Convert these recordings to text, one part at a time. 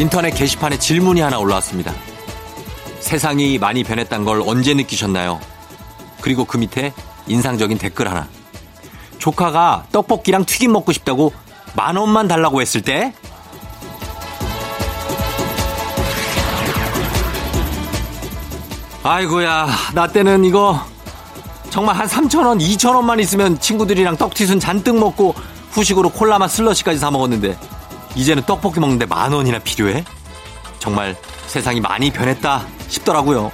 인터넷 게시판에 질문이 하나 올라왔습니다. 세상이 많이 변했단 걸 언제 느끼셨나요? 그리고 그 밑에 인상적인 댓글 하나. 조카가 떡볶이랑 튀김 먹고 싶다고 만 원만 달라고 했을 때? 아이고야, 나 때는 이거 정말 한 3천원, 2천원만 있으면 친구들이랑 떡튀순 잔뜩 먹고 후식으로 콜라맛 슬러시까지 사 먹었는데 이제는 떡볶이 먹는데 만 원이나 필요해? 정말 세상이 많이 변했다 싶더라고요.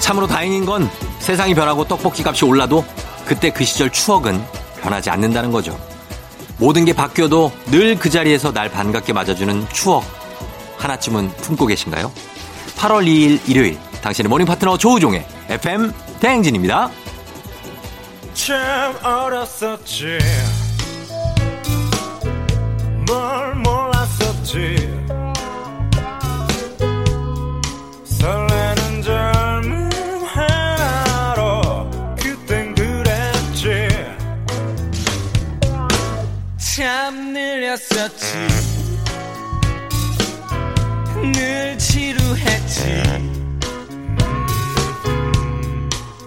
참으로 다행인 건 세상이 변하고 떡볶이 값이 올라도 그때 그 시절 추억은 변하지 않는다는 거죠. 모든 게 바뀌어도 늘 그 자리에서 날 반갑게 맞아주는 추억 하나쯤은 품고 계신가요? 8월 2일 일요일 당신의 morning 파트너 조우종의 FM 대행진입니다. 참 어렸었지 뭘 몰랐었지 느렸었지. 늘 지루했지.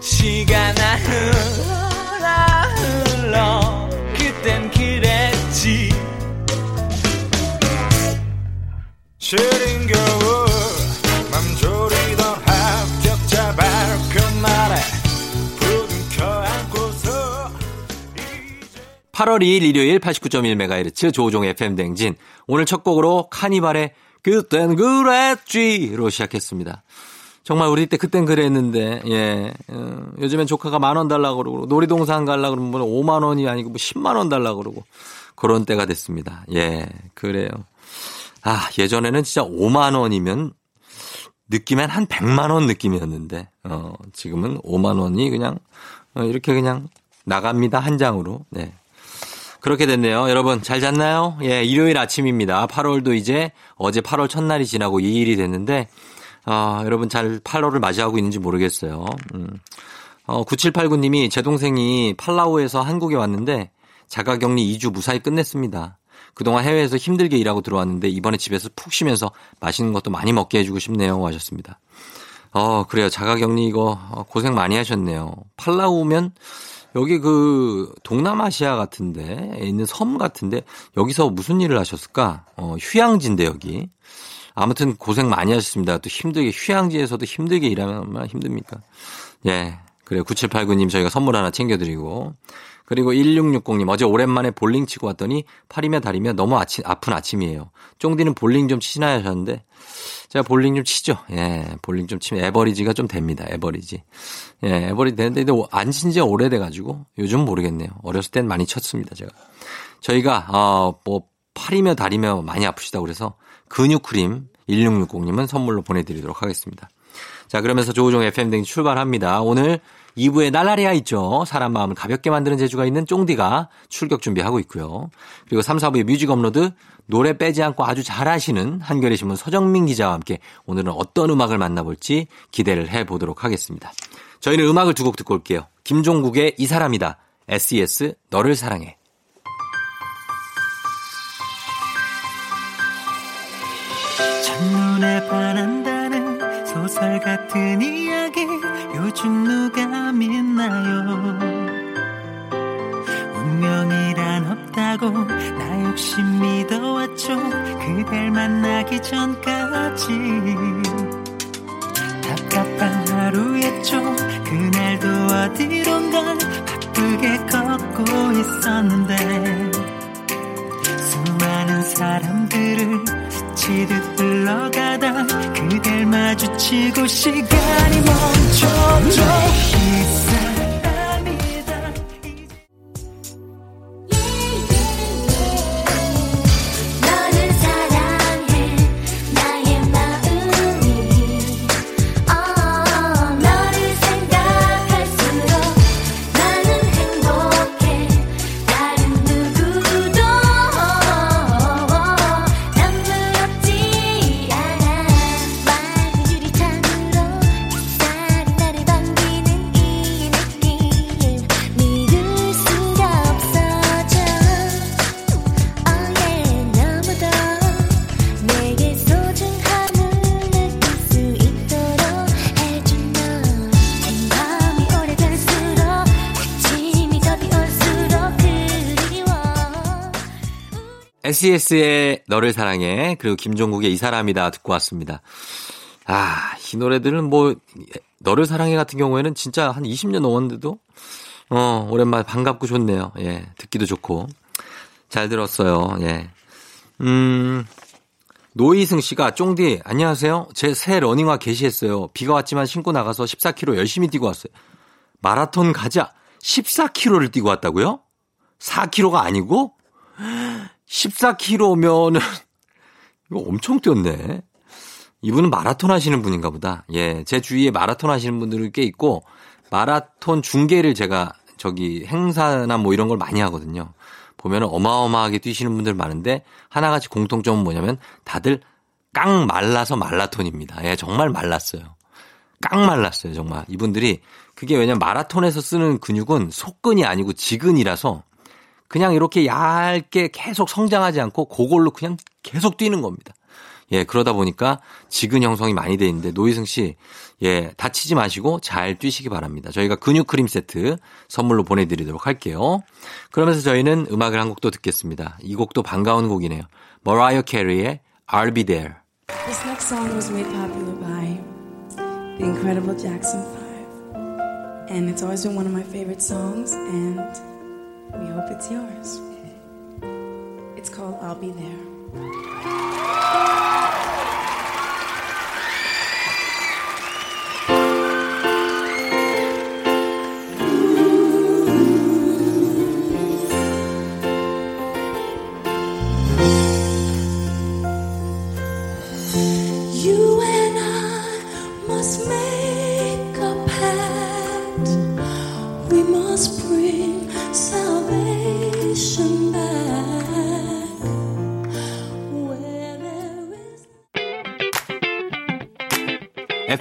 시간 아 흘러 8월 2일 일요일 89.1MHz 조종의 FM댕진 오늘 첫 곡으로 카니발의 그땐 그랬지로 시작했습니다. 정말 우리 때 그땐 그랬는데, 예. 어, 요즘엔 조카가 만 원 달라고 그러고, 놀이동산 가려고 그러면 뭐 5만 원이 아니고 뭐 10만 원 달라고 그러고, 그런 때가 됐습니다. 예, 그래요. 아, 예전에는 진짜 5만 원이면 느낌엔 한 100만 원 느낌이었는데, 어, 지금은 5만 원이 그냥, 어, 이렇게 그냥 나갑니다. 한 장으로. 네. 그렇게 됐네요. 여러분 잘 잤나요? 예, 일요일 아침입니다. 8월도 이제 어제 8월 첫날이 지나고 2일이 됐는데 아, 여러분 잘 8월을 맞이하고 있는지 모르겠어요. 음. 어, 9789님이 제 동생이 팔라우에서 한국에 왔는데 자가격리 2주 무사히 끝냈습니다. 그동안 해외에서 힘들게 일하고 들어왔는데 이번에 집에서 푹 쉬면서 맛있는 것도 많이 먹게 해주고 싶네요. 하셨습니다. 어, 그래요. 자가격리 이거 고생 많이 하셨네요. 팔라우면 여기 그 동남아시아 같은데 있는 섬 같은데 여기서 무슨 일을 하셨을까? 어, 휴양지인데 여기. 아무튼 고생 많이 하셨습니다. 또 힘들게 휴양지에서도 힘들게 일하면 얼마나 힘듭니까? 예. 그래 9789님 저희가 선물 하나 챙겨드리고 그리고 1660님 어제 오랜만에 볼링 치고 왔더니 팔이며 다리며 너무 아치, 아픈 아침이에요. 쫑디는 볼링 좀 치시나 하셨는데 제가 볼링 좀 치죠. 예, 볼링 좀 치면 에버리지가 좀 됩니다. 에버리지. 예, 에버리지 되는데 안 친 지 오래돼 가지고 요즘 모르겠네요. 어렸을 땐 많이 쳤습니다. 제가 저희가 어뭐 팔이며 다리며 많이 아프시다고 그래서 근육 크림 1660님은 선물로 보내드리도록 하겠습니다. 자, 그러면서 조우종 FM등 출발합니다. 오늘 2부에 날라리아 있죠. 사람 마음을 가볍게 만드는 재주가 있는 쫑디가 출격 준비하고 있고요. 그리고 3, 4부의 뮤직 업로드 노래 빼지 않고 아주 잘하시는 한겨레 신문 서정민 기자와 함께 오늘은 어떤 음악을 만나볼지 기대를 해보도록 하겠습니다. 저희는 음악을 두 곡 듣고 올게요. 김종국의 이 사람이다. SES 너를 사랑해. 첫눈에 반한다는 소설 같은 이야기 요즘 누가 믿나요? 운명이란 없다고 나 역시 믿어왔죠. 그댈 만나기 전까지. 답답한 하루였죠. 그날도 어디론가 바쁘게 걷고 있었는데 수많은 사람들을 스치듯 흘러가다 그댈 마주치고 시간이 멈춰져 SES의 너를 사랑해 그리고 김종국의 이 사람이다 듣고 왔습니다. 아, 이 노래들은 뭐 너를 사랑해 같은 경우에는 진짜 한 20년 넘었는데도 어, 오랜만에 반갑고 좋네요. 예. 듣기도 좋고. 잘 들었어요. 예. 음. 노이승 씨가 쫑디 안녕하세요. 제 새 러닝화 게시했어요. 비가 왔지만 신고 나가서 14km 열심히 뛰고 왔어요. 마라톤 가자. 14km를 뛰고 왔다고요? 4km가 아니고 14km면은 이거 엄청 뛰었네. 이분은 마라톤 하시는 분인가 보다. 예. 제 주위에 마라톤 하시는 분들이 꽤 있고 마라톤 중계를 제가 저기 행사나 뭐 이런 걸 많이 하거든요. 보면 어마어마하게 뛰시는 분들 많은데 하나같이 공통점은 뭐냐면 다들 깡 말라서 말라톤입니다. 예, 정말 말랐어요. 깡 말랐어요, 정말. 이분들이 그게 왜냐면 마라톤에서 쓰는 근육은 속근이 아니고 지근이라서 그냥 이렇게 얇게 계속 성장하지 않고 그걸로 그냥 계속 뛰는 겁니다. 예, 그러다 보니까 지근 형성이 많이 돼 있는데 노희승 씨, 예, 다치지 마시고 잘 뛰시기 바랍니다. 저희가 근육 크림 세트 선물로 보내드리도록 할게요. 그러면서 저희는 음악을 한 곡도 듣겠습니다. 이 곡도 반가운 곡이네요. 머라이어 캐리의 I'll Be There. This next song was made popular by the incredible Jackson 5. And it's always been one of my favorite songs, and we hope it's yours. It's called I'll Be There.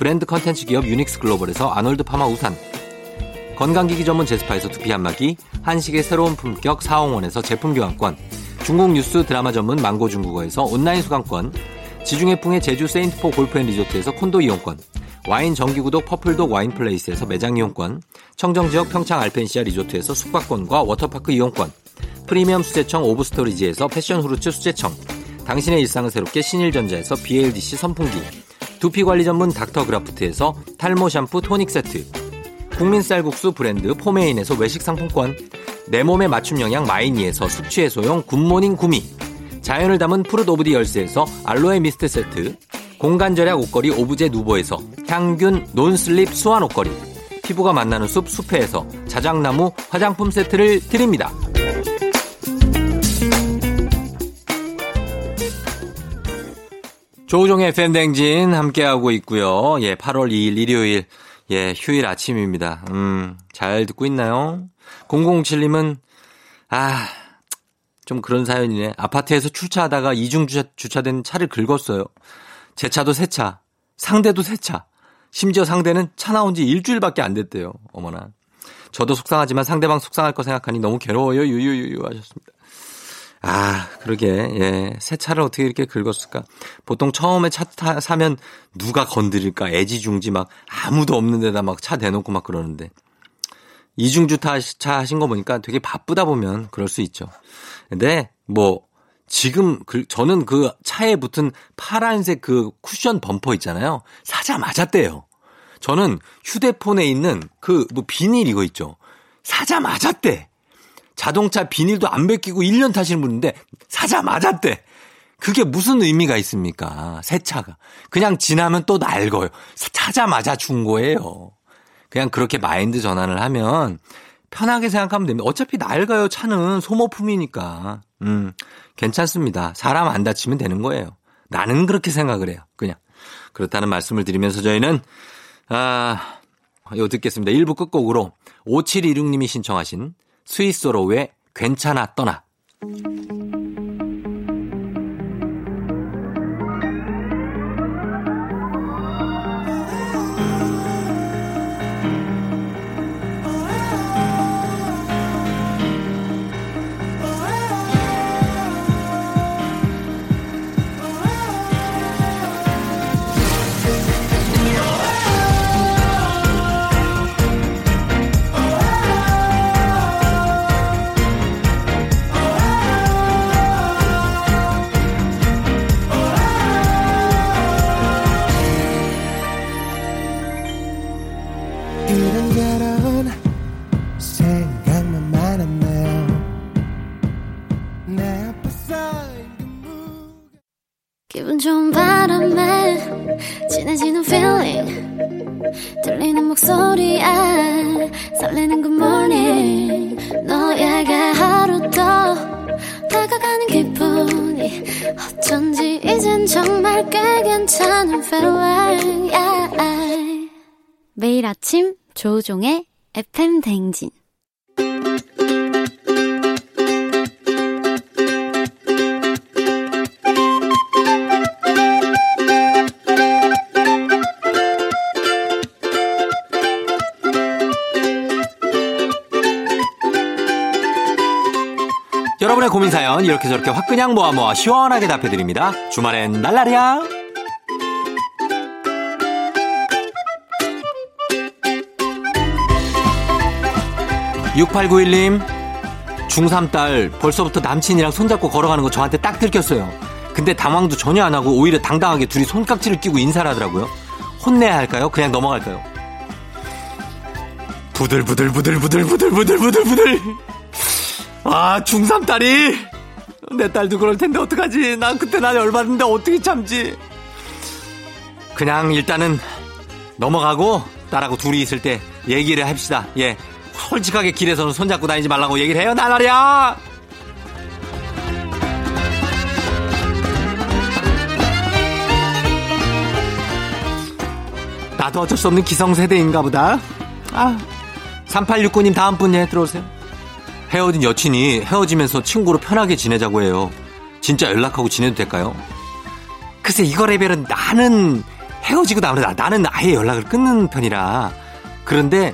브랜드 컨텐츠 기업 유닉스 글로벌에서 아놀드 파마 우산, 건강기기 전문 제스파에서 두피 안마기, 한식의 새로운 품격 사홍원에서 제품 교환권, 중국 뉴스 드라마 전문 망고 중국어에서 온라인 수강권, 지중해풍의 제주 세인트포 골프앤리조트에서 콘도 이용권, 와인 정기구독 퍼플독 와인플레이스에서 매장 이용권, 청정지역 평창 알펜시아 리조트에서 숙박권과 워터파크 이용권, 프리미엄 수제청 오브스토리지에서 passion fruits 수제청, 당신의 일상을 새롭게 신일전자에서 BLDC 선풍기, 두피 관리 전문 닥터그라프트에서 탈모 샴푸 토닉 세트, 국민 쌀국수 브랜드 포메인에서 외식 상품권, 내 몸에 맞춤 영양 마이니에서 숙취 해소용 굿모닝 구미, 자연을 담은 푸르 오브디 열쇠에서 알로에 미스트 세트, 공간 절약 옷걸이 오브제 누보에서 향균 non-slip 수환 옷걸이, 피부가 만나는 숲 숲회에서 자작나무 화장품 세트를 드립니다. 조우종의 FM댕진 함께하고 있고요. 예, 8월 2일 일요일, 예, 휴일 아침입니다. 음, 잘 듣고 있나요? 0007님은, 아, 좀 그런 사연이네. 아파트에서 출차하다가 이중 주차, 주차된 차를 긁었어요. 제 차도 새 차, 상대도 새 차. 심지어 상대는 차 나온 지 일주일밖에 안 됐대요. 어머나. 저도 속상하지만 상대방 속상할 거 생각하니 너무 괴로워요. 유유유유 하셨습니다. 아, 그러게, 예. 새 차를 어떻게 이렇게 긁었을까? 보통 처음에 차 타, 사면 누가 건드릴까? 애지중지 막 아무도 없는 데다 막 차 대놓고 막 그러는데. 이중주차 차 하신 거 보니까 되게 바쁘다 보면 그럴 수 있죠. 근데 뭐, 지금 그, 저는 그 차에 붙은 파란색 그 쿠션 범퍼 있잖아요. 사자마자 떼요. 저는 휴대폰에 있는 그 뭐 비닐 이거 있죠. 사자마자 떼. 자동차 비닐도 안 벗기고 1년 타시는 분인데 사자마자 떼. 그게 무슨 의미가 있습니까? 세차가. 그냥 지나면 또 낡어요. 차자마자 준 거예요. 그냥 그렇게 마인드 전환을 하면 편하게 생각하면 됩니다. 어차피 낡아요. 차는 소모품이니까. 음, 괜찮습니다. 사람 안 다치면 되는 거예요. 나는 그렇게 생각을 해요. 그냥. 그렇다는 말씀을 드리면서 저희는, 아, 이거 듣겠습니다. 1부 끝곡으로 5716님이 신청하신 스위스로의 괜찮아 떠나. 조종의 FM 댕진 여러분의 고민 사연 이렇게 저렇게 화끈냥 모아 모아 시원하게 답해드립니다. 주말엔 날라리야. 6891님, 중3 딸 벌써부터 남친이랑 손잡고 걸어가는 거 저한테 딱 들켰어요. 근데 당황도 전혀 안 하고 오히려 당당하게 둘이 손깍지를 끼고 인사를 하더라고요. 혼내야 할까요? 그냥 넘어갈까요? 부들부들부들부들부들부들부들부들. 아, 중3 딸이 내 딸도 그럴 텐데 어떡하지? 난 그때 난 열받는데 어떻게 참지? 그냥 일단은 넘어가고 딸하고 둘이 있을 때 얘기를 합시다. 예. 솔직하게 길에서는 손잡고 다니지 말라고 얘기를 해요, 나날이야! 나도 어쩔 수 없는 기성세대인가 보다. 아. 3869님 다음 분 예, 들어오세요. 헤어진 여친이 헤어지면서 친구로 편하게 지내자고 해요. 진짜 연락하고 지내도 될까요? 글쎄, 이거 레벨은 나는 헤어지고 나면 나는 아예 연락을 끊는 편이라. 그런데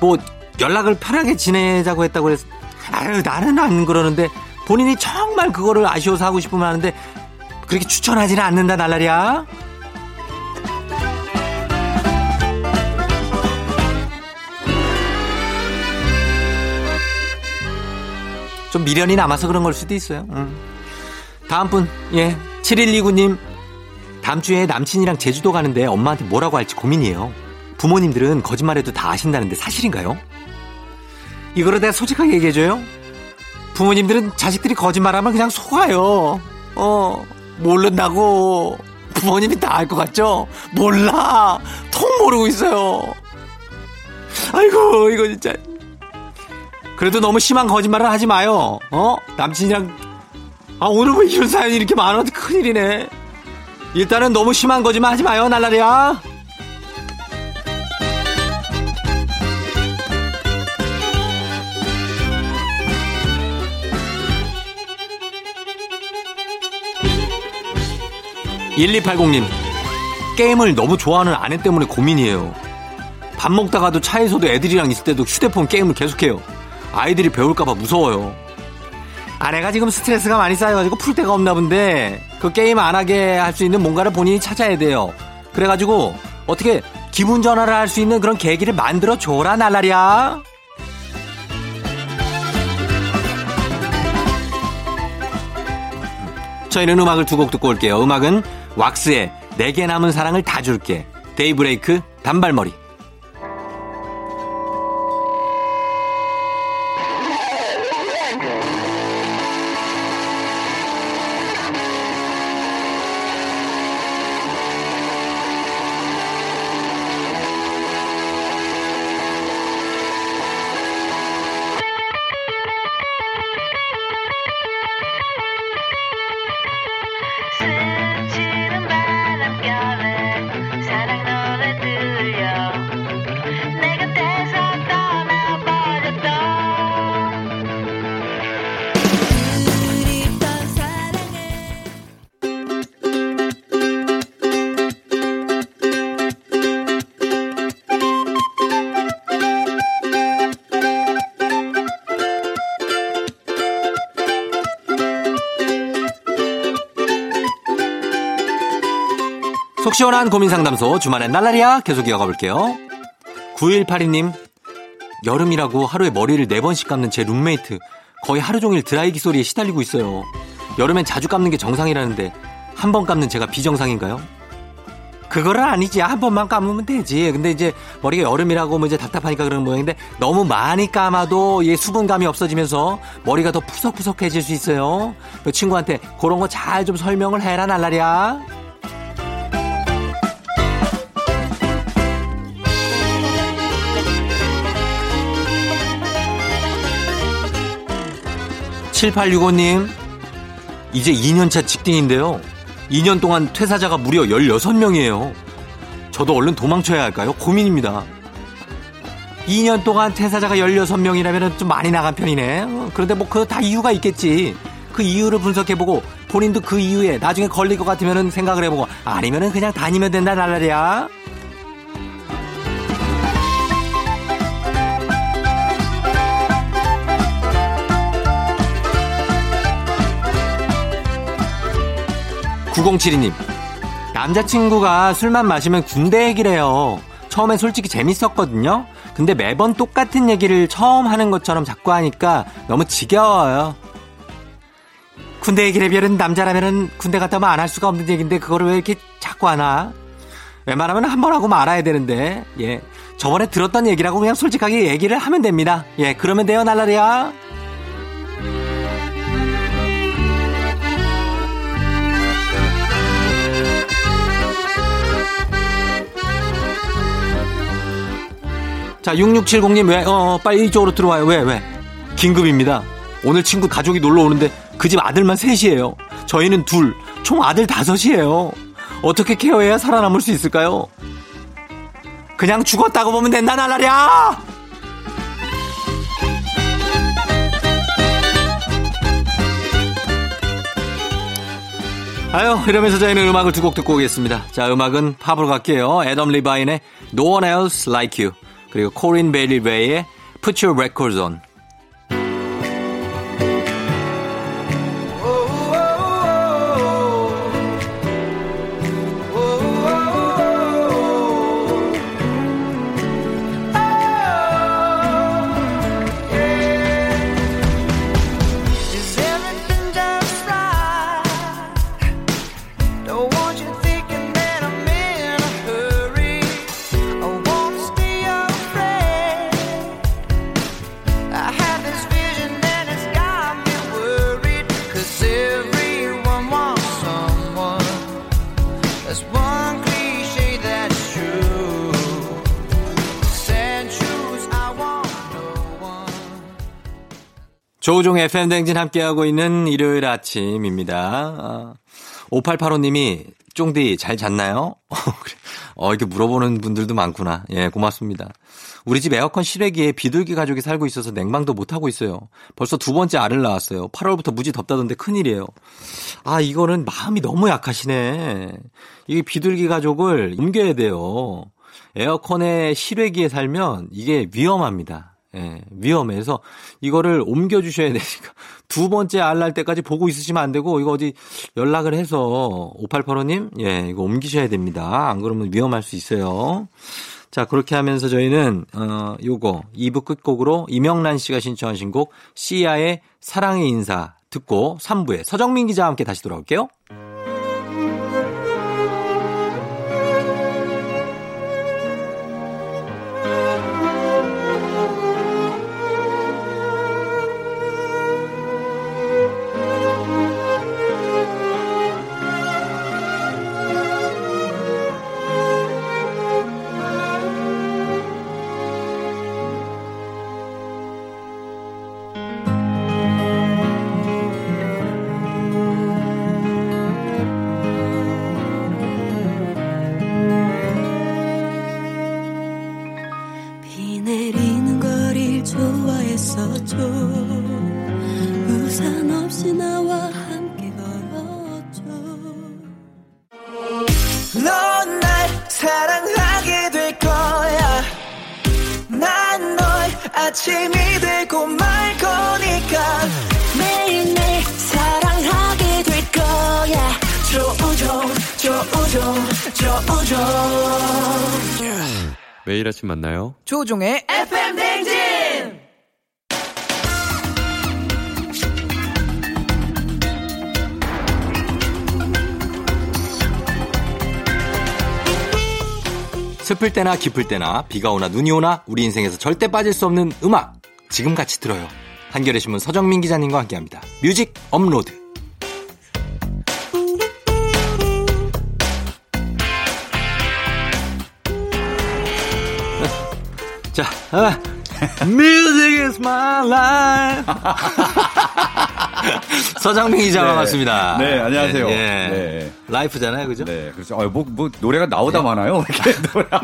뭐 연락을 편하게 지내자고 했다고 해서 아유 나는 안 그러는데 본인이 정말 그거를 아쉬워서 하고 싶으면 하는데 그렇게 추천하지는 않는다 날라리야. 좀 미련이 남아서 그런 걸 수도 있어요. 음. 다음 분, 예. 7129님. 다음 주에 남친이랑 제주도 가는데 엄마한테 뭐라고 할지 고민이에요. 부모님들은 거짓말해도 다 아신다는데 사실인가요? 이거를 내가 솔직하게 얘기해줘요? 부모님들은 자식들이 거짓말하면 그냥 속아요. 어, 모른다고. 부모님이 다 알 것 같죠? 몰라. 통 모르고 있어요. 아이고, 이거 진짜. 그래도 너무 심한 거짓말을 하지 마요. 어? 남친이랑 아 오늘 왜 이런 사연이 이렇게 많아? 큰일이네. 일단은 너무 심한 거짓말 하지 마요, 날라리야. (1280님) 게임을 너무 좋아하는 아내 때문에 고민이에요 밥 먹다가도 차에서도 애들이랑 있을 때도 휴대폰 게임을 계속해요 아이들이 배울까봐 무서워요. 아내가 지금 스트레스가 많이 쌓여가지고 풀 데가 없나 본데 그 게임 안 하게 할 수 있는 뭔가를 본인이 찾아야 돼요. 그래가지고 어떻게 기분 전환을 할 수 있는 그런 계기를 만들어 줘라 날라리야. 저희는 음악을 두 곡 듣고 올게요. 음악은 왁스의 내게 남은 사랑을 다 줄게. 데이브레이크 단발머리. 속 시원한 고민 상담소 주말엔 날라리야 계속 이어가 볼게요. 9182님 여름이라고 하루에 머리를 4번씩 감는 제 룸메이트 거의 하루 종일 드라이기 소리에 시달리고 있어요. 여름엔 자주 감는 게 정상이라는데 한 번 감는 제가 비정상인가요? 그거는 아니지. 한 번만 감으면 되지. 근데 이제 머리가 여름이라고 뭐 이제 답답하니까 그런 모양인데 너무 많이 감아도 이 수분감이 없어지면서 머리가 더 푸석푸석해질 수 있어요. 그 친구한테 그런 거 잘 좀 설명을 해라 날라리야. 7865님, 이제 2년차 직딩인데요. 2년 동안 퇴사자가 무려 16명이에요. 저도 얼른 도망쳐야 할까요? 고민입니다. 2년 동안 퇴사자가 16명이라면 좀 많이 나간 편이네. 어, 그런데 뭐 그 다 이유가 있겠지. 그 이유를 분석해보고 본인도 그 이유에 나중에 걸릴 것 같으면 생각을 해보고 아니면은 그냥 다니면 된다 날라리야. (9072님) 남자친구가 술만 마시면 군대 얘기를 해요. 처음엔 솔직히 재밌었거든요. 근데 매번 똑같은 얘기를 처음 하는 것처럼 자꾸 하니까 너무 지겨워요. 군대 얘기를 별은 남자라면은 군대 갔다 오면 안 할 수가 없는 얘기인데 그거를 왜 이렇게 자꾸 하나? 웬만하면 한 번 하고 말아야 되는데. 예. 저번에 들었던 얘기라고 그냥 솔직하게 얘기를 하면 됩니다. 예 그러면 돼요 날라리야 자 6670님 왜? 어, 어, 빨리 이쪽으로 들어와요. 왜 왜? 긴급입니다. 오늘 친구 가족이 놀러 오는데 그 집 아들만 셋이에요. 저희는 둘 총 아들 다섯이에요. 어떻게 케어해야 살아남을 수 있을까요? 그냥 죽었다고 보면 된다 나라랴! 아유 이러면서 저희는 음악을 두 곡 듣고 오겠습니다. 자 음악은 팝으로 갈게요. 애덤 리바인의 No One Else Like You 그리고 코린 베일리 웨이의 Put Your Records On 조우종의 FM댕진 함께하고 있는 일요일 아침입니다. 아, 5885님이 쫑디 잘 잤나요? 어, 이렇게 물어보는 분들도 많구나. 예, 고맙습니다. 우리 집 에어컨 실외기에 비둘기 가족이 살고 있어서 냉방도 못하고 있어요. 벌써 두 번째 알을 낳았어요. 8월부터 무지 덥다던데 큰일이에요. 아, 이거는 마음이 너무 약하시네. 이게 비둘기 가족을 옮겨야 돼요. 에어컨에 실외기에 살면 이게 위험합니다. 예, 위험해서 이거를 옮겨주셔야 되니까 두 번째 알 날 때까지 보고 있으시면 안 되고 이거 어디 연락을 해서 5885님, 예, 이거 옮기셔야 됩니다. 안 그러면 위험할 수 있어요. 자, 그렇게 하면서 저희는, 어, 요거, 2부 끝곡으로 이명란 씨가 신청하신 곡, 시아의 사랑의 인사 듣고 3부에 서정민 기자와 함께 다시 돌아올게요. 때나 기쁠 때나 비가 오나 눈이 오나 우리 인생에서 절대 빠질 수 없는 음악 지금 같이 들어요. 한겨레 신문 서정민 기자님과 함께합니다. 뮤직 업로드. 자, 아, Music is my life. 서정민 기자 네. 반갑습니다. 네, 안녕하세요. 예. 네. life잖아요, 그죠? 네, 그렇죠. 아, 뭐, 뭐, 노래가 나오다 많아요. 이렇게 노래.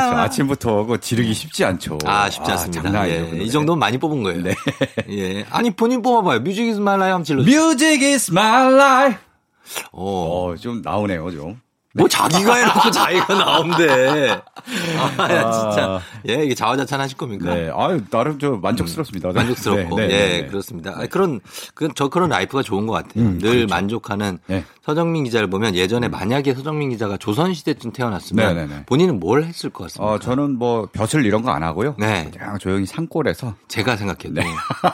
그렇죠. 아침부터 그 지르기 쉽지 않죠. 아, 쉽지 않습니다. 장난 아니에요. 예, 그이 노래. 정도면 많이 뽑은 거예요. 네. 예. 아니, 본인 뽑아봐요. Music is my life 한번 질러 Music is my life. 어. 어, 좀 나오네요, 좀. 뭐 자기가 해놓고 자기가 나온대. 아, 야, 진짜. 예, 이게 자화자찬 하실 겁니까? 네. 아유, 나름 좀 만족스럽습니다. 음, 만족스럽고. 네, 네, 예, 네, 네. 그렇습니다. 아니, 그런, 그, 저 그런 life가 좋은 것 같아요. 음, 늘 그렇죠. 만족하는 네. 서정민 기자를 보면 예전에 만약에 서정민 기자가 조선시대쯤 태어났으면. 본인은 뭘 했을 것 같습니까? 어, 저는 뭐, 벼슬 이런 거 안 하고요. 네. 그냥 조용히 산골에서. 제가 생각해도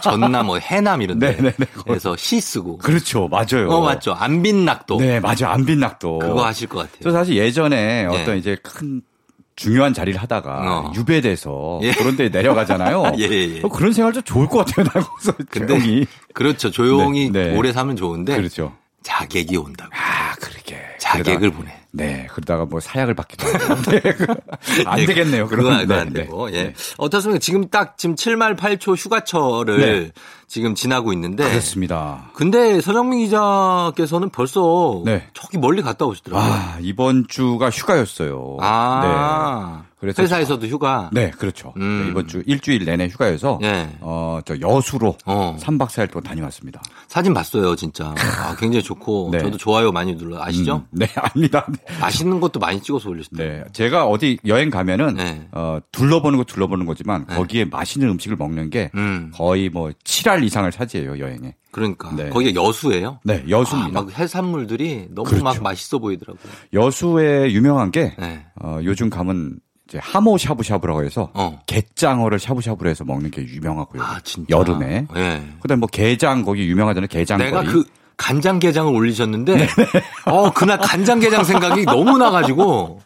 전남, 뭐 해남 이런 네, 네, 네. 데에서 시 쓰고. 그렇죠. 맞아요. 어, 맞죠. 안빈 낙도. 네, 맞아요. 안빈 낙도. 그거 하실 것 같아요. 저 사실 예전에 예. 어떤 이제 큰 중요한 자리를 하다가 어. 유배돼서 예. 그런 데 내려가잖아요. 예, 예, 예. 어, 그런 생활 좀 좋을 것 같아요. 나 거기서 근데 조용히. 그렇죠. 조용히 네, 네. 오래 사면 좋은데 그렇죠. 자객이 온다고. 아, 그러게. 자객을 그러다가- 보내. 네, 그러다가 뭐 사약을 받기도 하고. 네, 그- 안 예, 되겠네요. 그건 그러면. 그건 안 네, 되고. 네. 예. 네. 어떻습니까? 지금 딱 지금 7말 8초 휴가철을 네. 지금 지나고 있는데 그렇습니다. 근데 서정민 기자께서는 벌써 네. 저기 멀리 갔다 오시더라고요. 아, 이번 주가 휴가였어요. 아. 네. 그래서 회사에서도 휴가. 네, 그렇죠. 음. 네, 이번 주 일주일 내내 휴가여서 네. 어, 저 여수로 어. 3박 4일 동안 다녀왔습니다. 사진 봤어요, 진짜. 아, 굉장히 좋고 네. 저도 좋아요 많이 눌러. 아시죠? 음, 네, 압니다. 네. 맛있는 것도 많이 찍어서 올리시더라고요. 네, 제가 어디 여행 가면은 네. 어, 둘러보는 거 둘러보는 거지만 네. 거기에 맛있는 음식을 먹는 게 음. 거의 뭐 7할 이상을 차지해요 여행에. 그러니까 네. 거기가 여수예요. 네, 아, 여수입니다. 막 해산물들이 너무 그렇죠. 막 맛있어 보이더라고요. 여수에 유명한 게 네. 어, 요즘 가면 이제 하모 샤브샤브라고 해서 어. 게장어를 샤브샤브로 해서 먹는 게 유명하고요. 아, 진짜. 여름에. 네. 그다음 뭐 게장 거기 유명하잖아요. 게장거리. 내가 그 간장게장을 올리셨는데, 어, 그날 간장게장 생각이 너무 나가지고,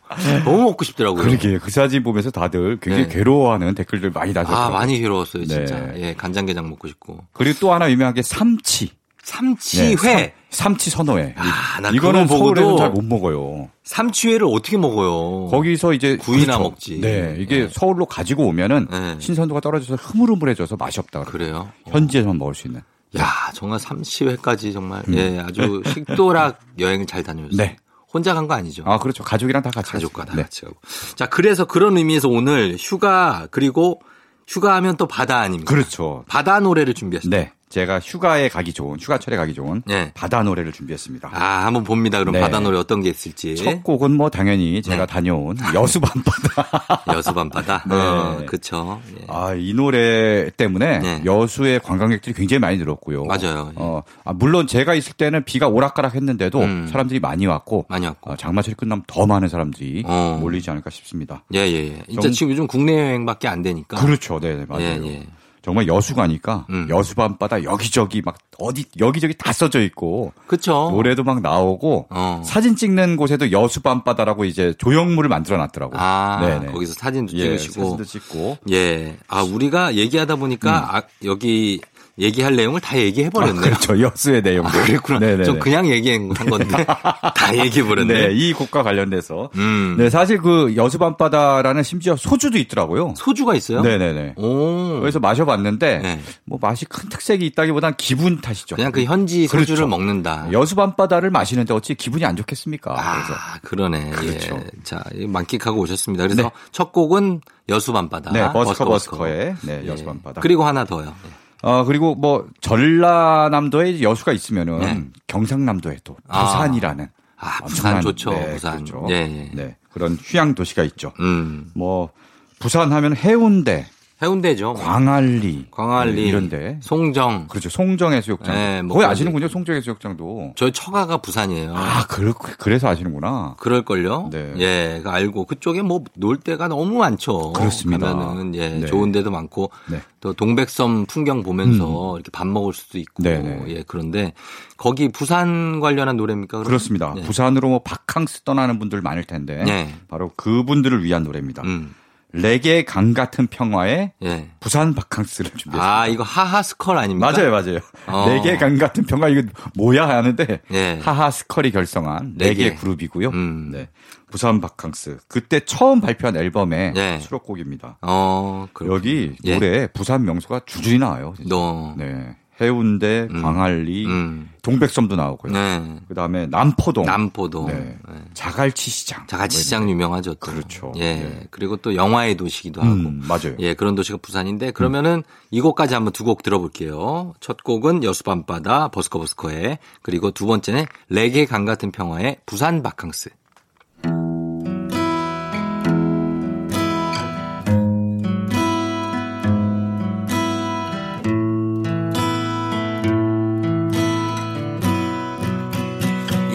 너무 먹고 싶더라고요. 그러게 그 사진 보면서 다들 굉장히 네. 괴로워하는 댓글들 많이 아, 다셨더라고요. 많이 괴로웠어요, 진짜. 네. 예, 간장게장 먹고 싶고. 그리고 또 하나 유명한 게 삼치. 삼치회. 네, 삼, 치 선어회. 아, 나 이거는 서울에서 잘못 먹어요. 삼치회를 어떻게 먹어요? 거기서 이제 구이나 그렇죠. 먹지. 네, 이게 네. 서울로 가지고 오면은 네. 신선도가 떨어져서 흐물흐물해져서 맛이 없다. 그래요? 현지에서만 먹을 수 있는. 야, 정말 삼치회까지 정말, 예, 아주 식도락 여행을 잘 다녀오셨어요. 음. 네. 혼자 간 거 아니죠? 아, 그렇죠. 가족이랑 다 같이 가족과 다 갔습니다. 네. 같이 가고. 자, 그래서 그런 의미에서 오늘 휴가, 그리고 휴가하면 또 바다 아닙니까? 그렇죠. 바다 노래를 준비했습니다. 네. 제가 휴가에 가기 좋은, 휴가철에 가기 좋은 네. 바다 노래를 준비했습니다. 아, 한번 봅니다. 그럼 네. 바다 노래 어떤 게 있을지. 첫 곡은 뭐 당연히 제가 네. 다녀온 여수 밤바다. 여수 밤바다. 네. 어, 그쵸. 예. 아, 이 노래 때문에 네. 여수의 관광객들이 굉장히 많이 늘었고요. 맞아요. 예. 어, 아, 물론 제가 있을 때는 비가 오락가락 했는데도 음. 사람들이 많이 왔고 많이 왔고. 어, 장마철이 끝나면 더 많은 사람들이 어. 몰리지 않을까 싶습니다. 예, 예, 예. 진짜 좀- 지금 요즘 국내 여행밖에 안 되니까. 그렇죠. 네, 네, 맞아요. 예, 예. 정말 여수 가니까 음. 여수 밤바다 여기저기 막 어디 여기저기 다 써져 있고 그쵸. 노래도 막 나오고 어. 사진 찍는 곳에도 여수 밤바다라고 이제 조형물을 만들어 놨더라고요. 아, 네네. 거기서 사진도 예, 찍으시고. 사진도 찍고. 예. 아, 우리가 얘기하다 보니까 아, 여기 얘기할 내용을 다 얘기해 버렸네요. 아, 그렇죠. 여수의 내용도. 아, 그랬구나. 네네네. 좀 그냥 얘기한 건데 다 얘기해 버렸네. 네, 이 곡과 관련돼서. 음. 네, 사실 그 여수 밤바다라는 심지어 소주도 있더라고요. 소주가 있어요? 네 네네. 오. 그래서 마셔 봤는데 네. 뭐 맛이 큰 특색이 있다기보단 기분 탓이죠. 그냥 그 현지 소주를 그렇죠. 먹는다. 여수 밤바다를 마시는데 어찌 기분이 안 좋겠습니까? 아, 그러네. 그렇죠. 예. 자, 만끽하고 오셨습니다. 그래서 네. 첫 곡은 여수 밤바다. 네, 버스커 버스커. 버스커의 네, 예. 여수 밤바다. 그리고 하나 더요. 예. 어 그리고 뭐 전라남도에 여수가 있으면은 네. 경상남도에 또 아. 부산이라는 아, 부산 좋죠. 네, 부산. 그렇죠. 예, 예. 네, 그런 휴양 도시가 있죠. 음. 뭐 부산 하면 해운대, 해운대죠. 광안리, 광안리, 네, 이런데 송정. 그렇죠. 송정 해수욕장. 네, 뭐 거의 그런 아시는군요. 송정 해수욕장도. 저 처가가 부산이에요. 아, 그, 그래서 아시는구나. 그럴 걸요? 네. 예, 그 알고. 그쪽에 뭐 놀 데가 너무 많죠. 그렇습니다. 가면은, 예, 네. 좋은 데도 많고, 네. 또 동백섬 풍경 보면서 이렇게 밥 먹을 수도 있고, 네, 네. 예, 그런데 거기 부산 관련한 노래입니까? 그럼? 그렇습니다. 네. 부산으로 뭐 바캉스 떠나는 분들 많을 텐데 네. 바로 그분들을 위한 노래입니다. 음, 레게 강 같은 평화에 예. 부산 바캉스를 준비했습니다. 아, 이거 하하 스컬 아닙니까? 맞아요, 맞아요. 어. 레게 강 같은 평화 이거 뭐야 하는데 예. 하하 스컬이 결성한 레게, 레게. 그룹이고요. 음. 네. 부산 바캉스 그때 처음 발표한 앨범의 네. 수록곡입니다. 어, 여기 예. 노래 부산 명소가 줄줄이 나와요. 너. 네. 해운대, 광안리, 음. 동백섬도 나오고요. 네. 그다음에 남포동, 남포동. 네. 네. 자갈치 시장. 자갈치 뭐 시장 유명하죠. 또. 그렇죠. 예. 네. 그리고 또 영화의 도시기도 하고. 음, 맞아요. 예, 그런 도시가 부산인데 그러면은 이 곡까지 한번 두 곡 들어볼게요. 첫 곡은 여수 밤바다 버스커 버스커의 그리고 두 번째는 레게 강 같은 평화의 부산 바캉스.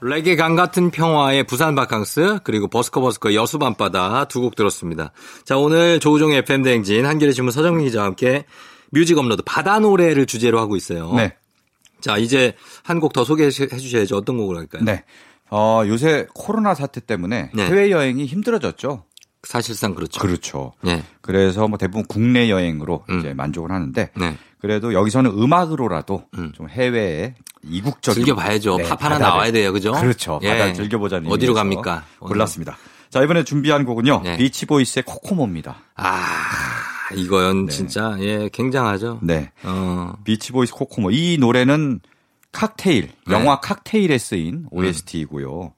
레게 강 같은 평화의 부산 바캉스 그리고 버스커 버스커 여수 밤바다 두 곡 들었습니다. 자 오늘 조우종의 FM 대행진 한겨레 신문 서정민 기자와 함께 뮤직 업로드 바다 노래를 주제로 하고 있어요. 네. 자 이제 한 곡 더 소개해 주셔야죠. 어떤 곡을 할까요? 네. 어, 요새 코로나 사태 때문에 네. 해외 여행이 힘들어졌죠. 사실상 그렇죠. 그렇죠. 네. 그래서 뭐 대부분 국내 여행으로 음. 이제 만족을 하는데 네. 그래도 여기서는 음악으로라도 음. 좀 해외에 이국적인 즐겨봐야죠. 네, 팝 하나 나와야 돼요. 그죠? 그렇죠. 예. 바다를 즐겨보자는 어디로 갑니까? 골랐습니다. 자 이번에 준비한 곡은요. 네. 비치보이스의 코코모입니다. 아, 이건 네. 진짜 예 굉장하죠. 네. 어, 비치보이스 코코모 이 노래는 칵테일 네. 영화 칵테일에 쓰인 OST이고요.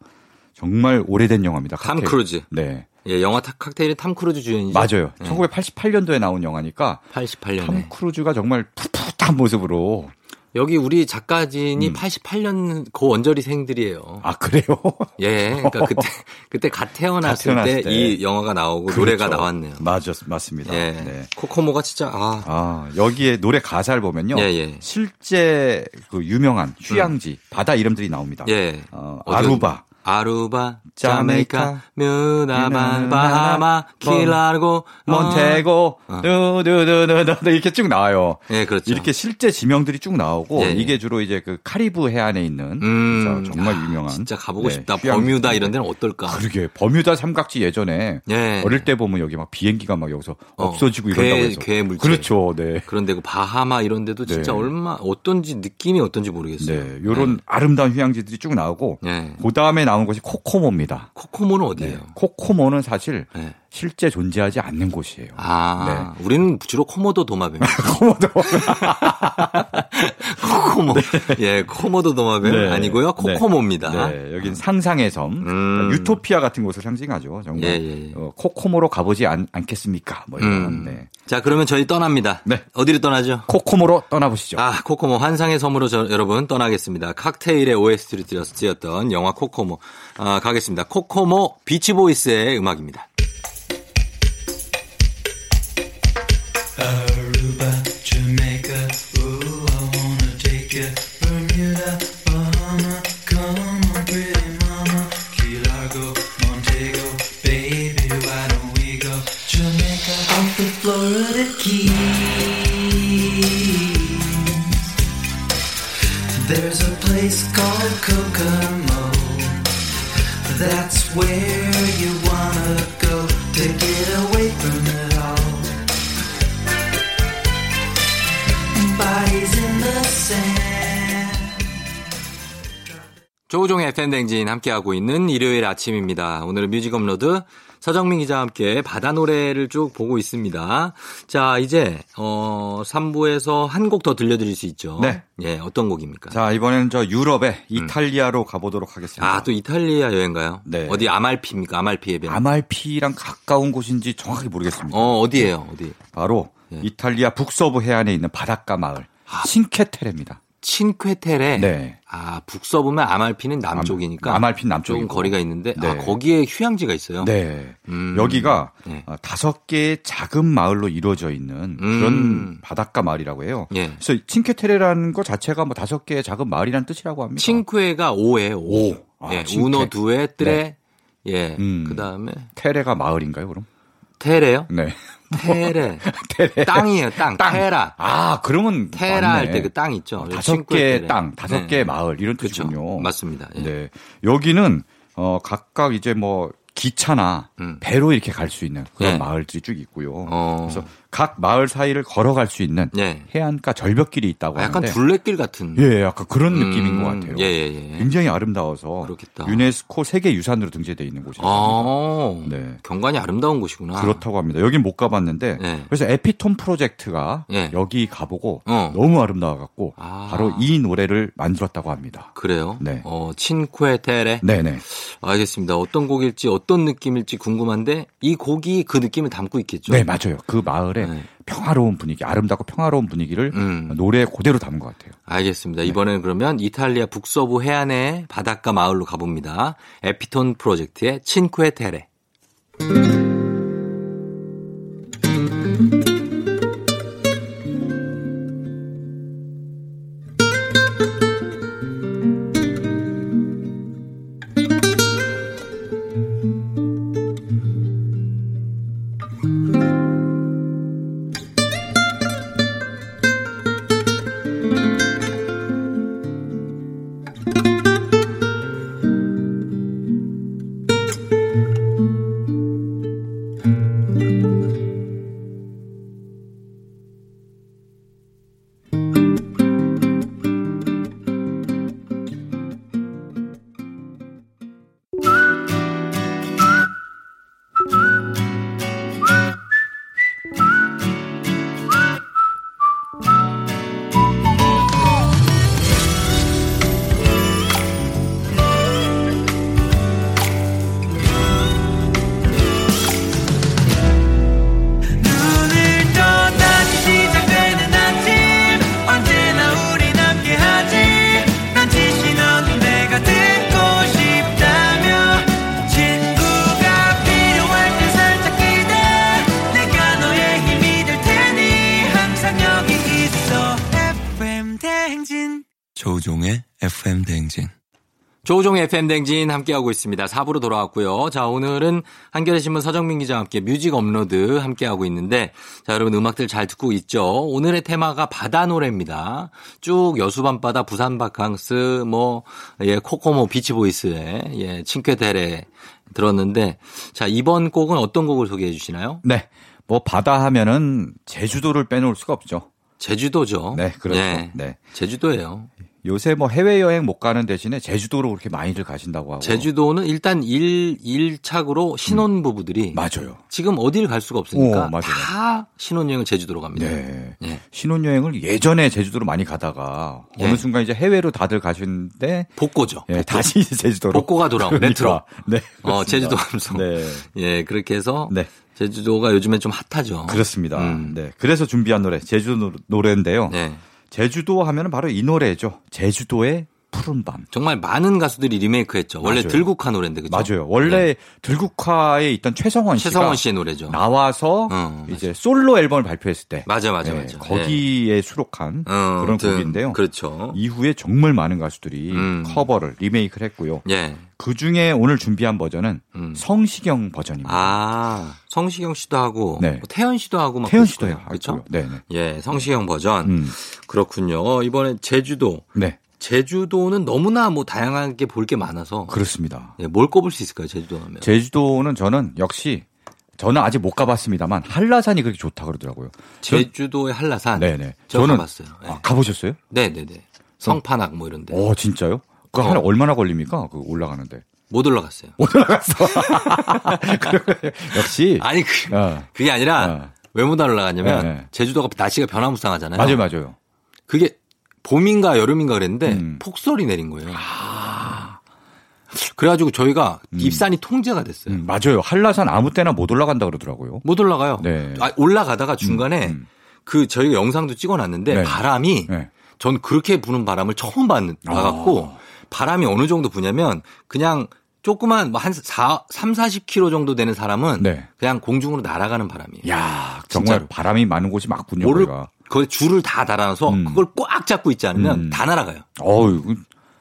정말 오래된 영화입니다. 탐 칵테일. 크루즈. 네. 예, 영화 타- 칵테일의 탐 크루즈 주연이죠. 맞아요. 네. 1988년도에 나온 영화니까 88년에. 탐 크루즈가 정말 풋풋한 모습으로 여기 우리 작가진이 음. 88년 고 언저리생들이에요. 아 그래요? 예, 그러니까 그때 그때 갓 태어났을 때 때. 이 영화가 나오고 노래가 그렇죠. 나왔네요. 맞았 맞습니다. 예, 네. 코코모가 진짜 아, 아 여기에 노래 가사를 보면요, 예, 예. 실제 그 유명한 휴양지 바다 이름들이 나옵니다. 예, 어, 아루바, 아루바, 자메이카, 뮤나바, 바하마, 뭐, 키 라르고, 몬테고, 어. 두두두두두 이렇게 쭉 나와요. 예, 그렇죠. 이렇게 실제 지명들이 쭉 나오고 예, 예. 이게 주로 이제 그 카리브 해안에 있는 음, 정말 아, 유명한 진짜 가보고 네, 싶다. 휴양지. 버뮤다 이런 데는 어떨까? 그러게 버뮤다 삼각지 예전에 예. 어릴 때 보면 여기 막 비행기가 막 여기서 어, 없어지고 괴- 이런다고 해서 괴 물체. 그렇죠, 네. 그런데 그 바하마 이런 데도 진짜 네. 얼마 어떤지 느낌이 어떤지 모르겠어요. 네, 요런 아름다운 휴양지들이 쭉 나오고 네. 그 다음에 나온 곳이 코코모입니다. 코코모는 어디예요? 네. 코코모는 사실 네. 실제 존재하지 않는 곳이에요. 아, 우리는 주로 코모도 도마뱀. 코모도 코코모. 예, 코모도 도마뱀 네. 아니고요. 코코모입니다. 네, 여긴 상상의 섬, 음. 그러니까 유토피아 같은 곳을 상징하죠. 정말 예, 예, 예. 어, 코코모로 가보지 않, 않겠습니까? 뭐 이런. 음. 네. 자, 그러면 저희 떠납니다. 네. 어디로 떠나죠? 코코모로 떠나보시죠. 아, 코코모 환상의 섬으로 저, 여러분 떠나겠습니다. 칵테일의 OST를 쓰였던 영화 코코모 아, 가겠습니다. 코코모 비치보이스의 음악입니다. 조우종의 FM대행진 함께하고 있는 일요일 아침입니다. 오늘은 뮤직 업로드 서정민 기자와 함께 바다 노래를 쭉 보고 있습니다. 자, 이제, 어, 3부에서 한 곡 더 들려드릴 수 있죠. 네. 예, 어떤 곡입니까? 자, 이번에는 저 유럽의 이탈리아로 가보도록 하겠습니다. 아, 또 이탈리아 여행가요? 네. 어디 아말피입니까? 아말피 해변. 아말피랑 가까운 곳인지 정확히 모르겠습니다. 어, 어디예요? 어디? 바로 예. 이탈리아 북서부 해안에 있는 바닷가 마을 신케테레입니다. 친쾌테레. 네. 아, 북서부면 아말피는 남쪽이니까. 아말피는 남쪽이고. 조금 거리가 있는데, 아, 네. 거기에 휴양지가 있어요. 네. 음. 여기가 네. 어, 다섯 개의 작은 마을로 이루어져 있는 그런 음. 바닷가 마을이라고 해요. 예. 그래서 친케테레라는 것 자체가 뭐 다섯 개의 작은 마을이라는 뜻이라고 합니다. 칭쾌가 오예요, 오. 오. 아, 예. 우노 두에 뜨레. 예. 음. 그 다음에 테레가 마을인가요, 그럼? 테레요? 네. 테레. 테레. 땅이에요, 땅. 테라. 아, 그러면 테라 할. 때 그 땅 있죠. 어, 다섯 칭쾌 개의 테레. 땅, 다섯 네. 개의 마을 이런. 뜻이군요. 맞습니다. 예. 네. 여기는 어 각각 이제 뭐 기차나 음. 배로 이렇게 갈 수 있는 그런 네. 마을들이 쭉 있고요. 어. 그래서 각 마을 사이를 걸어갈 수 있는 네. 해안가 절벽길이 있다고 아, 약간 하는데 둘레길 같은. 예, 약간 그런 음, 느낌인 것 같아요. 예, 예, 예. 굉장히 아름다워서 그렇겠다. 유네스코 세계 유산으로 등재되어 있는 곳이에요. 아, 네. 경관이 아름다운 곳이구나. 그렇다고 합니다. 여긴 못 가봤는데 네. 그래서 에피톤 프로젝트가 예. 여기 가보고 어. 너무 아름다워 갖고 아. 바로 이 노래를 만들었다고 합니다. 그래요? 네. 어, 친쾌 테레. 네네. 알겠습니다. 어떤 곡일지 어떤 느낌일지 궁금한데 이 곡이 그 느낌을 담고 있겠죠. 네 맞아요. 그 마을 의 네. 평화로운 분위기, 아름답고 평화로운 분위기를 음. 노래에 그대로 담은 것 같아요. 알겠습니다. 이번에는 그러면 이탈리아 북서부 해안의 바닷가 마을로 가봅니다. 에피톤 프로젝트의 친쾌 테레. 조우종의 FM 대행진 함께하고 있습니다. 4부로 돌아왔고요. 자, 오늘은 한겨레 신문 서정민 기자와 함께 뮤직 업로드 함께하고 있는데 자, 여러분 음악들 잘 듣고 있죠? 오늘의 테마가 바다 노래입니다. 쭉 여수 밤바다, 부산 바캉스, 뭐, 예, 코코모 비치보이스의 예, 친퀘테레 들었는데 자, 이번 곡은 어떤 곡을 소개해 주시나요? 네. 뭐 바다 하면은 제주도를 빼놓을 수가 없죠. 제주도죠. 네, 그렇죠. 예, 네. 제주도예요. 요새 뭐 해외 여행 못 가는 대신에 제주도로 그렇게 많이들 가신다고 하고. 제주도는 일단 일, 일착으로 신혼 부부들이 맞아요. 지금 어디를 갈 수가 없으니까 오. 다 신혼여행을 제주도로 갑니다. 네. 예. 신혼여행을 예전에 제주도로 많이 가다가 예. 어느 순간 이제 해외로 다들 가시는데 복고죠. 예, 복고. 다시 이제 제주도로 복고가 돌아온 레트로. 네. 어, 그렇습니다. 제주도 감성. 네. 예, 그렇게 해서 네. 제주도가 요즘엔 좀 핫하죠. 그렇습니다. 음. 네. 그래서 준비한 노래 제주도 노- 노래인데요. 네. 제주도 하면은 바로 이 노래죠. 제주도의 푸른 밤. 정말 많은 가수들이 리메이크했죠. 원래 맞아요. 들국화 노래인데 그죠? 맞아요. 원래 들국화에 있던 최성원 씨가 최성원 씨의 노래죠. 나와서 어, 이제 솔로 앨범을 발표했을 때 맞아, 맞아, 네, 맞아. 거기에 수록한 어, 그런 등, 곡인데요. 그렇죠. 이후에 정말 많은 가수들이 음. 커버를 리메이크를 했고요. 예. 그 중에 오늘 준비한 버전은 음. 성시경 버전입니다. 아, 성시경 씨도 하고 네. 뭐 태연 씨도 하고 막 태연 씨도. 그렇죠. 그렇죠? 네, 네. 예, 성시경 버전. 음. 그렇군요. 이번에 제주도. 네. 제주도는 너무나 뭐 다양하게 볼 게 많아서 그렇습니다. 예, 뭘 꼽을 수 있을까요? 제주도 하면. 제주도는 저는 역시 저는 아직 못 가봤습니다만 한라산이 그렇게 좋다 그러더라고요. 제주도의 한라산. 네네. 저 저는 가봤어요. 예. 아, 가보셨어요? 네네네. 성판악 뭐 이런데. 어 진짜요? 그 어. 한 얼마나 걸립니까? 그 올라가는데. 못 올라갔어요. 못 올라갔어. 역시. 아니 그, 어. 그게 아니라 어. 왜 못 올라가냐면 네, 네. 제주도가 날씨가 변화무쌍하잖아요. 맞아요, 맞아요. 그게 봄인가 여름인가 그랬는데 음. 폭설이 내린 거예요. 그래가지고 저희가 입산이 통제가 됐어요. 음, 맞아요. 한라산 아무 때나 못 올라간다 그러더라고요. 못 올라가요. 네. 아, 올라가다가 중간에 음. 그 저희가 영상도 찍어놨는데 네. 바람이 네. 전 그렇게 부는 바람을 처음 봤, 봐갖고 바람이 어느 정도 부냐면 그냥 조그만 뭐한 4, 3, 40km 정도 되는 사람은 네. 그냥 공중으로 날아가는 바람이에요. 야 정말 진짜로. 바람이 많은 곳이 맞군요. 뭐를 거의 줄을 다 달아놔서 음. 그걸 꽉 잡고 있지 않으면 음. 다 날아가요. 어우, 그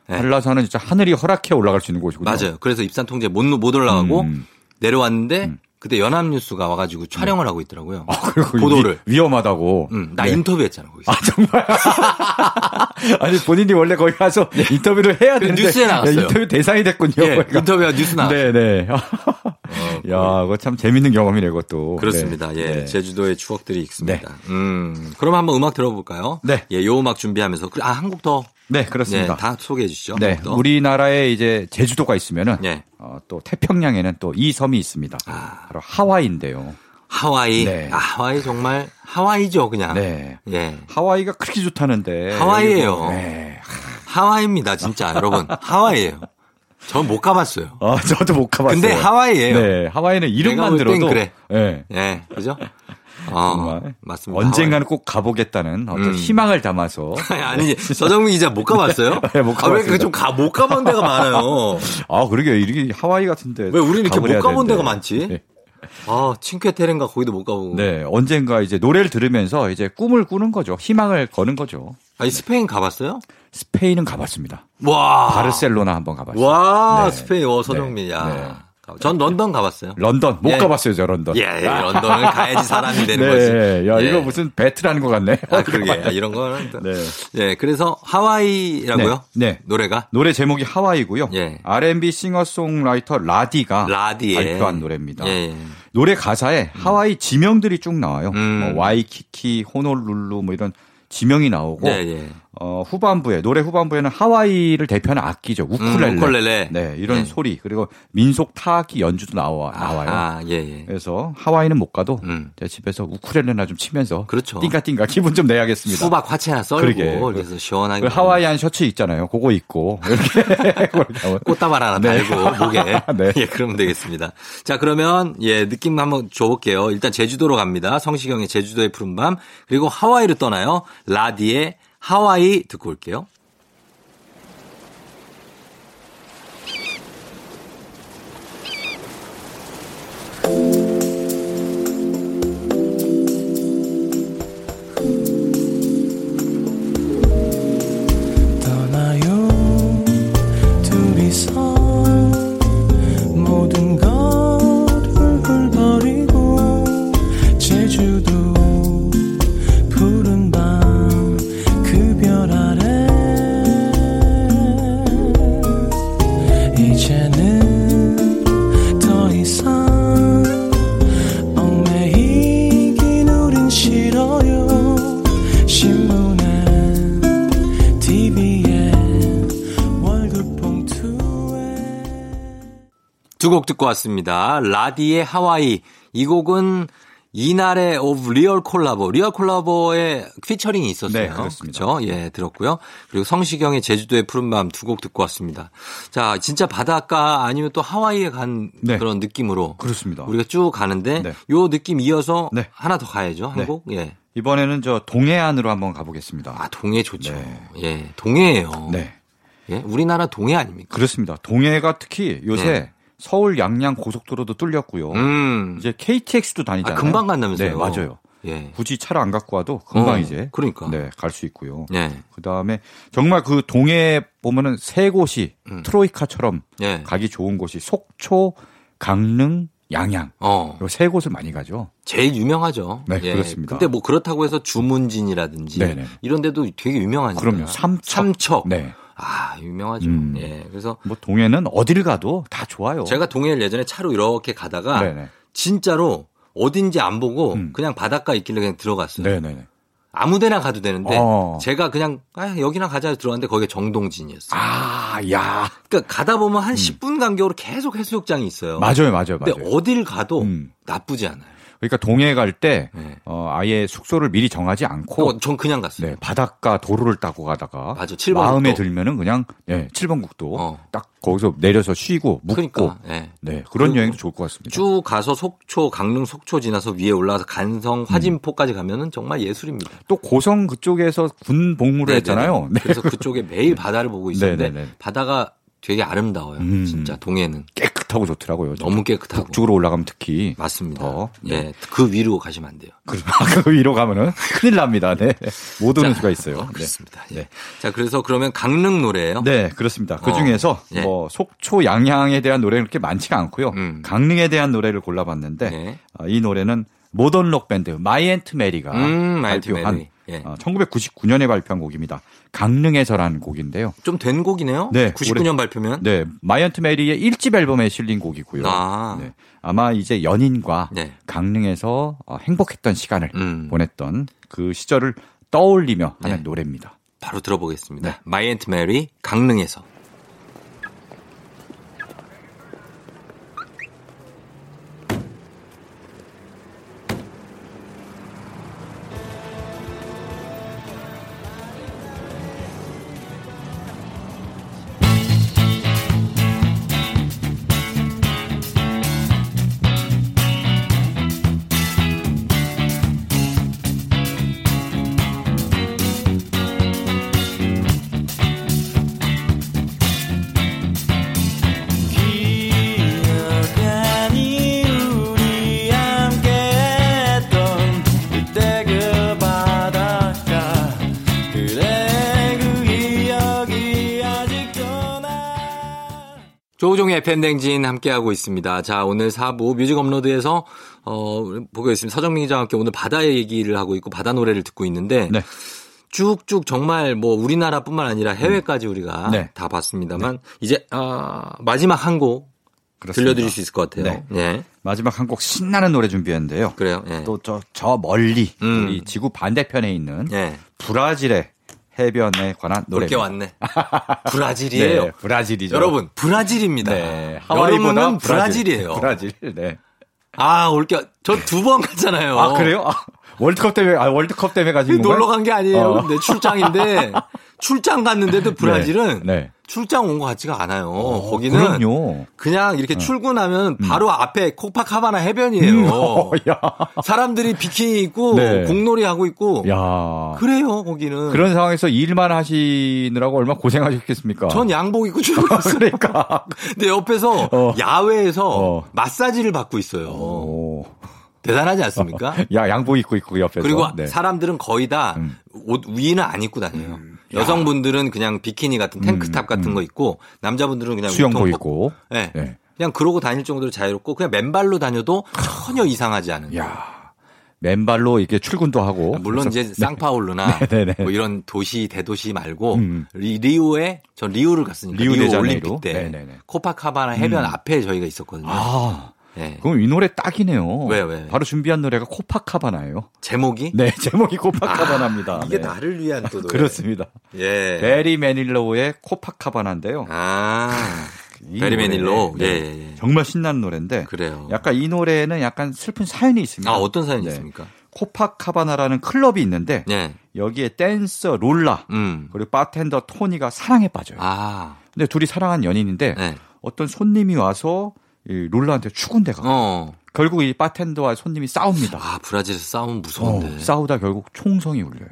네. 한라산은 진짜 하늘이 허락해 올라갈 수 있는 곳이군요. 맞아요. 그래서 입산 통제 못, 못 올라가고 음. 내려왔는데 그때 연합뉴스가 와가지고 촬영을 하고 있더라고요. 아, 그리고 보도를. 위, 위험하다고. 음, 나 네. 인터뷰했잖아 거기서. 아 정말. 아니 본인이 원래 거기 가서 인터뷰를 해야 그 되는데 뉴스에 나갔어요. 야, 인터뷰 대상이 됐군요. 예, 거기가. 인터뷰가 뉴스 나왔어요. 네네. 야, 그거 참 재밌는 경험이네, 그것도. 그렇습니다. 네. 예, 네. 제주도의 추억들이 있습니다. 음, 그럼 한번 음악 들어볼까요? 네. 예, 요 음악 준비하면서 그- 아한 곡 더. 네, 예, 그렇습니다. 다 소개해 주시죠. 네. 우리나라에 이제 제주도가 있으면은 예. 어, 또 태평양에는 또 이 섬이 있습니다. 아. 바로 하와이인데요. 하와이. 네. 아, 하와이 정말 하와이죠, 그냥. 네. 예. 하와이가 그렇게 좋다는데. 하와이예요. 네. 하와이입니다, 진짜 여러분. 하와이예요. 전 못 가봤어요. 아, 저도 못 가봤어요. 근데 하와이예요. 네, 하와이는 이름만 들어도 그래. 네. 예, 그죠? 어, 정말 맞습니다. 언젠가는 꼭 가보겠다는 어떤 음. 희망을 담아서. 아니, 서정민 기자 못 가봤어요? 네, 못 아, 왜 가봤습니다. 좀 가, 못 가본 데가 많아요? 아, 그러게 이렇게 하와이 같은데 왜 우리는 이렇게 못 가본 되는데. 데가 많지? 네. 아, 친퀘테렌가 거기도 못 가보고. 네, 언젠가 이제 노래를 들으면서 이제 꿈을 꾸는 거죠. 희망을 거는 거죠. 아니, 스페인 가봤어요? 스페인은 가봤습니다. 와. 바르셀로나 한번 가봤어요. 와, 네. 스페인, 어, 서정민, 네. 야. 네. 전 런던 가봤어요. 런던 못 예. 가봤어요, 저 런던. 예, 예, 런던은 가야지 사람이 되는 네, 거지. 야 예. 이거 무슨 배틀하는 것 같네. 아, 그러게. 아, 이런 거는. 또. 네. 예, 그래서 하와이라고요? 네, 네. 노래가? 노래 제목이 하와이고요. 예. R&B 싱어송라이터 라디가 라디에. 발표한 노래입니다. 예, 예. 노래 가사에 하와이 지명들이 쭉 나와요. 음. 뭐 와이키키, 호놀룰루 뭐 이런 지명이 나오고 예, 예. 어, 후반부에 노래 후반부에는 하와이를 대표하는 악기죠. 우쿨렐레. 음, 우쿨렐레. 네, 이런 예. 소리 그리고 민속 타악기 연주도 나와 나와요. 아, 예, 예. 그래서 하와이는 못 가도 음. 제 집에서 우쿨렐레나 좀 치면서 그렇죠. 띵가띵가 기분 좀 내야겠습니다. 수박 화채나 썰고 그러게. 그래서 시원하게 그 하와이안 셔츠 있잖아요. 그거 입고 이렇게 꽃다발 하나 네. 달고 목에 네. 예 그러면 되겠습니다. 자 그러면 예 느낌 한번 줘 볼게요. 일단 제주도로 갑니다. 성시경의 제주도의 푸른 밤 그리고 하와이로 떠나요. 라디의 하와이 듣고 올게요. 두 곡 듣고 왔습니다. 라디의 하와이 이 곡은 이날의 오브 리얼 콜라보, 리얼 콜라보의 피처링이 있었어요. 네, 그렇습니다. 그렇죠? 예, 들었고요. 그리고 성시경의 제주도의 푸른밤 두 곡 듣고 왔습니다. 자, 진짜 바닷가 아니면 또 하와이에 간 네. 그런 느낌으로 그렇습니다. 우리가 쭉 가는데 네. 요 느낌 이어서 네. 하나 더 가야죠. 네. 한곡 예. 이번에는 저 동해안으로 한번 가보겠습니다. 아, 동해 좋죠. 네. 예, 동해예요. 네, 예, 우리나라 동해 아닙니까? 그렇습니다. 동해가 특히 요새 네. 서울 양양 고속도로도 뚫렸고요. 음. 이제 KTX도 아, 다니잖아요. 금방 간다면서요? 네, 맞아요. 예. 굳이 차를 안 갖고 와도 금방 어, 이제 그러니까. 네, 갈 수 있고요. 예. 그 다음에 정말 그 동해 보면은 세 곳이 음. 트로이카처럼 예. 가기 좋은 곳이 속초, 강릉, 양양. 어. 요세 곳을 많이 가죠. 제일 유명하죠. 네, 그렇습니다. 근데 뭐 그렇다고 해서 주문진이라든지 네네. 이런 데도 되게 유명하니까. 그럼요. 삼척. 삼척. 네. 아, 유명하죠. 음. 예. 그래서 뭐 동해는 어디를 가도 다 좋아요. 제가 동해를 예전에 차로 이렇게 가다가 네네. 진짜로 어딘지 안 보고 음. 그냥 바닷가 있길래 그냥 들어갔어요. 네네네. 아무데나 가도 되는데 어. 제가 그냥 아, 여기나 가자 들어갔는데 거기가 정동진이었어요. 아, 야. 그러니까 가다 보면 한 10분 간격으로 계속 해수욕장이 있어요. 맞아요, 맞아요, 맞아요. 근데 어딜 가도 음. 나쁘지 않아요. 그러니까 동해 갈 때, 네. 어, 아예 숙소를 미리 정하지 않고, 어, 전 그냥 갔어요. 네, 바닷가 도로를 타고 가다가, 맞아, 7번 마음에 국도. 들면은 그냥, 네, 7번 국도, 어. 딱 거기서 내려서 쉬고, 묵고, 그러니까 예. 네, 그런 여행도 좋을 것 같습니다. 쭉 가서 속초, 강릉 속초 지나서 위에 올라가서 간성, 화진포까지 가면은 정말 예술입니다. 또 고성 그쪽에서 군 복무를 네네네. 했잖아요. 네. 그래서 그쪽에 매일 바다를 보고 있었는데 네네네. 바다가 되게 아름다워요. 음. 진짜 동해는 깨 끗하고 좋더라고요. 너무 깨끗하고 북쪽으로 올라가면 특히. 맞습니다. 더, 네. 예, 그 위로 가시면 안 돼요. 그, 그 위로 가면은 큰일 납니다. 네. 못 오는 자, 수가 있어요. 어, 네. 그렇습니다. 예. 네. 자, 그래서 그러면 강릉 노래예요. 네, 그렇습니다. 그 어, 중에서 예. 뭐 속초 양양에 대한 노래는 그렇게 많지가 않고요. 음. 강릉에 대한 노래를 골라봤는데 네. 어, 이 노래는 모던 록 밴드 마이앤트 메리가 음, 마이앤트 발표한 메리. 예. 어, 1999년에 발표한 곡입니다. 강릉에서라는 곡인데요. 좀 된 곡이네요. 네, 99년 발표면. 네, 마이앤트 메리의 1집 앨범에 실린 곡이고요. 아. 네, 아마 이제 연인과 네. 강릉에서 어, 행복했던 시간을 음. 보냈던 그 시절을 떠올리며 하는 네. 노래입니다. 바로 들어보겠습니다. 네. 마이 앤트 메리 강릉에서. 조우종의 FM대행진 함께하고 있습니다. 자, 오늘 4부 뮤직 업로드에서, 어, 보고 있습니다. 서정민 기자와 함께 오늘 바다 얘기를 하고 있고 바다 노래를 듣고 있는데. 네. 쭉쭉 정말 뭐 우리나라뿐만 아니라 해외까지 우리가 네. 다 봤습니다만 이제 아, 마지막 한 곡. 들려드릴 수 있을 것 같아요. 네. 예. 마지막 한 곡 신나는 노래 준비했는데요. 그래요. 예. 또저 저 멀리 음. 우리 지구 반대편에 있는 예. 브라질의 해변에 관한 노래. 올게 왔네. 브라질이에요. 네, 브라질이죠. 여러분, 브라질입니다. 네, 하와이보다 브라질. 브라질이에요. 브라질. 네. 아, 올게 저 두 번 갔잖아요. 아 그래요? 아, 월드컵 때문에 아 월드컵 때문에 가신 건가요? 놀러 간 게 아니에요. 어. 근데 출장인데 출장 갔는데도 브라질은 네. 네. 출장 온 것 같지가 않아요. 어, 거기는 그럼요. 그냥 이렇게 출근하면 바로 앞에 코파카바나 해변이에요. 음, 어, 야. 사람들이 비키니 입고 네. 공놀이 하고 있고 야. 그래요 거기는. 그런 상황에서 일만 하시느라고 얼마 나 고생하셨겠습니까? 전 양복 입고 출근했어요. 그러니까. 근데 옆에서 어. 야외에서 어. 마사지를 받고 있어요. 오. 대단하지 않습니까? 야 양복 입고 있고 옆에서. 그리고 네. 사람들은 거의 다 음. 옷 위는 안 입고 다녀요. 여성분들은 그냥 비키니 같은 탱크탑 같은 거 입고 남자분들은 그냥 수영복 입고. 네. 네. 그냥 그러고 다닐 정도로 자유롭고 그냥 맨발로 다녀도 전혀 이상하지 않은. 야. 맨발로 이렇게 출근도 하고. 물론 그래서- 이제 쌍파울루나 네, 네, 네. 뭐 이런 도시 대도시 말고 음. 리, 리우에 전 리우를 갔으니까 리우 리우. 올림픽 때 네, 네, 네. 코파카바나 해변 음. 앞에 저희가 있었거든요. 아. 네. 그럼 이 노래 딱이네요. 왜, 왜? 바로 준비한 노래가 코파카바나예요. 제목이 네, 제목이 코파카바나입니다. 이게 네. 나를 위한 또 노래. 그렇습니다. 예. 베리 매닐로우의 코파카바나인데요. 아. 이 베리 노래, 매닐로우. 네, 예, 예, 예. 정말 신나는 노래인데 그래요. 약간 이 노래는 약간 슬픈 사연이 있습니다. 아, 어떤 사연이 네. 있습니까? 코파카바나라는 클럽이 있는데 네. 여기에 댄서 롤라 음. 그리고 바텐더 토니가 사랑에 빠져요. 아. 근데 둘이 사랑한 연인인데 네. 어떤 손님이 와서 이 롤라한테 추근대가 어. 결국 이 바텐더와 손님이 싸웁니다. 아, 브라질에서 싸우면 무서운데. 어, 싸우다 결국 총성이 울려요.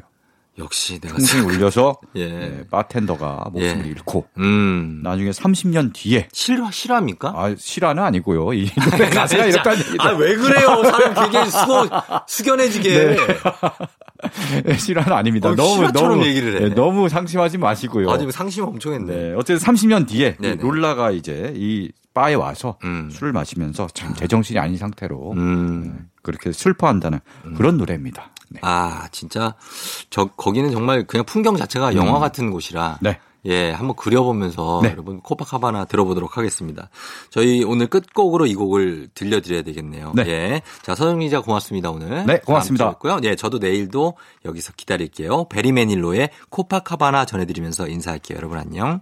역시 내가 총성이 울려서 예. 네, 바텐더가 목숨을 예. 잃고 음. 나중에 30년 뒤에 실화 실화입니까? 아 실화는 아니고요. 이 노래 가사가 이렇다는 얘기죠. 아, 왜 그래요? 사람 되게 수고, 숙연해지게. 네, 실화는 아닙니다. 어, 너무 너무 얘기를 해. 네, 너무 상심하지 마시고요. 아, 지금 상심 엄청 했네. 네, 어쨌든 30년 뒤에. 롤라가 이제 이 바에 와서 음. 술을 마시면서 참 제정신이 아닌 상태로 음. 그렇게 슬퍼한다는 그런 노래입니다. 네. 아, 진짜, 저, 거기는 정말 그냥 풍경 자체가 영화 같은 곳이라. 네. 예, 한번 그려보면서 네. 여러분 코파카바나 들어보도록 하겠습니다. 저희 오늘 끝곡으로 이 곡을 들려드려야 되겠네요. 네. 예. 자, 서영 기자 고맙습니다, 오늘. 네, 고맙습니다. 고요 예, 저도 내일도 여기서 기다릴게요. 베리메닐로의 코파카바나 전해드리면서 인사할게요. 여러분 안녕.